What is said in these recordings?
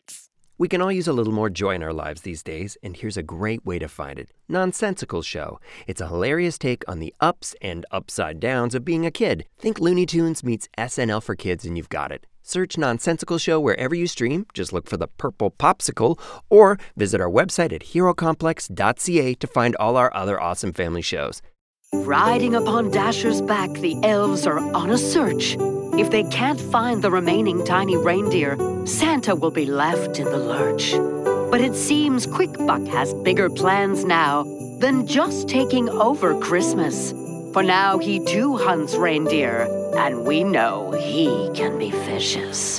Complex! We can all use a little more joy in our lives these days, and here's a great way to find it Nonsensical Show. It's a hilarious take on the ups and upside downs of being a kid. Think Looney Tunes meets SNL for kids, and you've got it. Search Nonsensical Show wherever you stream, just look for the purple popsicle, or visit our website at herocomplex.ca to find all our other awesome family shows. Riding upon Dasher's back, the elves are on a search. If they can't find the remaining tiny reindeer, Santa will be left in the lurch. But it seems Quick Buck has bigger plans now than just taking over Christmas. For now, he too hunts reindeer, and we know he can be vicious.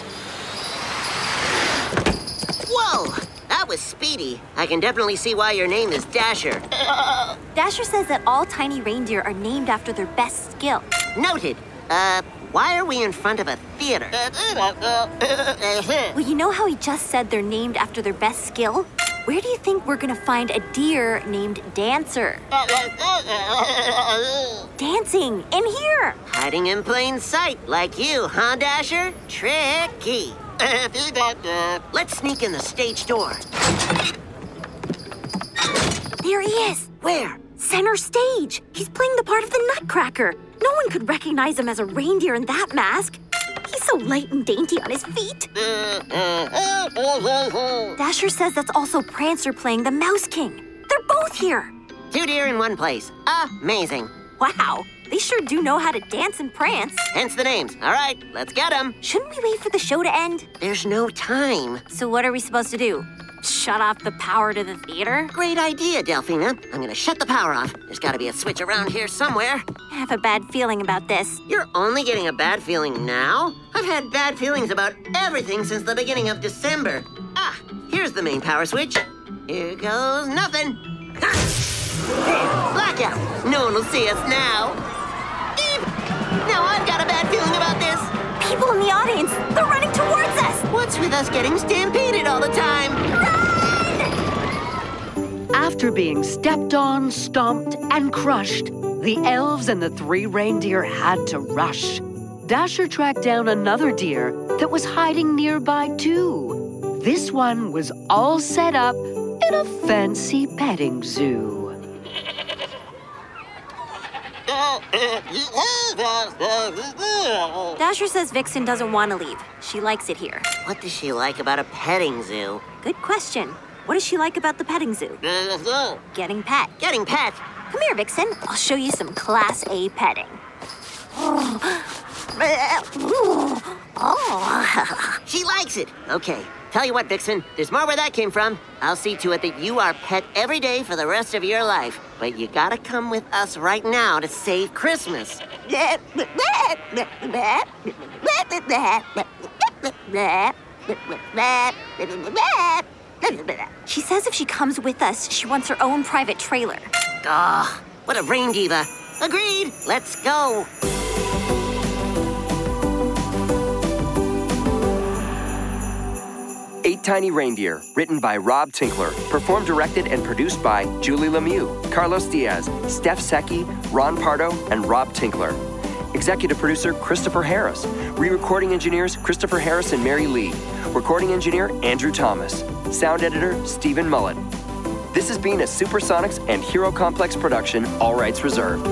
Whoa! That was speedy. I can definitely see why your name is Dasher. Dasher says that all tiny reindeer are named after their best skill. Noted. Uh, why are we in front of a theater? Uh, uh, uh, well, you know how he just said they're named after their best skill? Where do you think we're gonna find a deer named Dancer? Dancing in here! Hiding in plain sight, like you, huh, Dasher? Tricky. Let's sneak in the stage door. There he is! Where? Center stage! He's playing the part of the Nutcracker. No one could recognize him as a reindeer in that mask. He's so light and dainty on his feet. Mm-hmm. Dasher says that's also Prancer playing the Mouse King. They're both here. Two deer in one place. Amazing. Wow, they sure do know how to dance and prance. Hence the names. All right, let's get them. Shouldn't we wait for the show to end? There's no time. So, what are we supposed to do? Shut off the power to the theater? Great idea, Delphina. I'm gonna shut the power off. There's gotta be a switch around here somewhere. I have a bad feeling about this. You're only getting a bad feeling now? I've had bad feelings about everything since the beginning of December. Ah, here's the main power switch. Here goes nothing. Ha! Blackout. No one will see us now. Eep. Now I've got a bad feeling about this. People in the audience, they're running towards us! What's with us getting stampeded all the time? After being stepped on, stomped, and crushed, the elves and the three reindeer had to rush. Dasher tracked down another deer that was hiding nearby, too. This one was all set up in a fancy petting zoo. Dasher says Vixen doesn't want to leave. She likes it here. What does she like about a petting zoo? Good question. What does she like about the petting zoo? Uh-huh. Getting pet. Getting pet. Come here, Vixen. I'll show you some Class A petting. Oh. She likes it. Okay. Tell you what, Vixen, there's more where that came from. I'll see to it that you are pet every day for the rest of your life. But you gotta come with us right now to save Christmas. She says if she comes with us, she wants her own private trailer. Ah, what a rain diva. Agreed. Let's go. Eight Tiny Reindeer, written by Rob Tinkler, performed, directed, and produced by Julie Lemieux, Carlos Diaz, Steph Secchi, Ron Pardo, and Rob Tinkler. Executive producer Christopher Harris. Re recording engineers Christopher Harris and Mary Lee. Recording engineer Andrew Thomas. Sound editor Stephen Mullet. This has been a Supersonics and Hero Complex production, all rights reserved.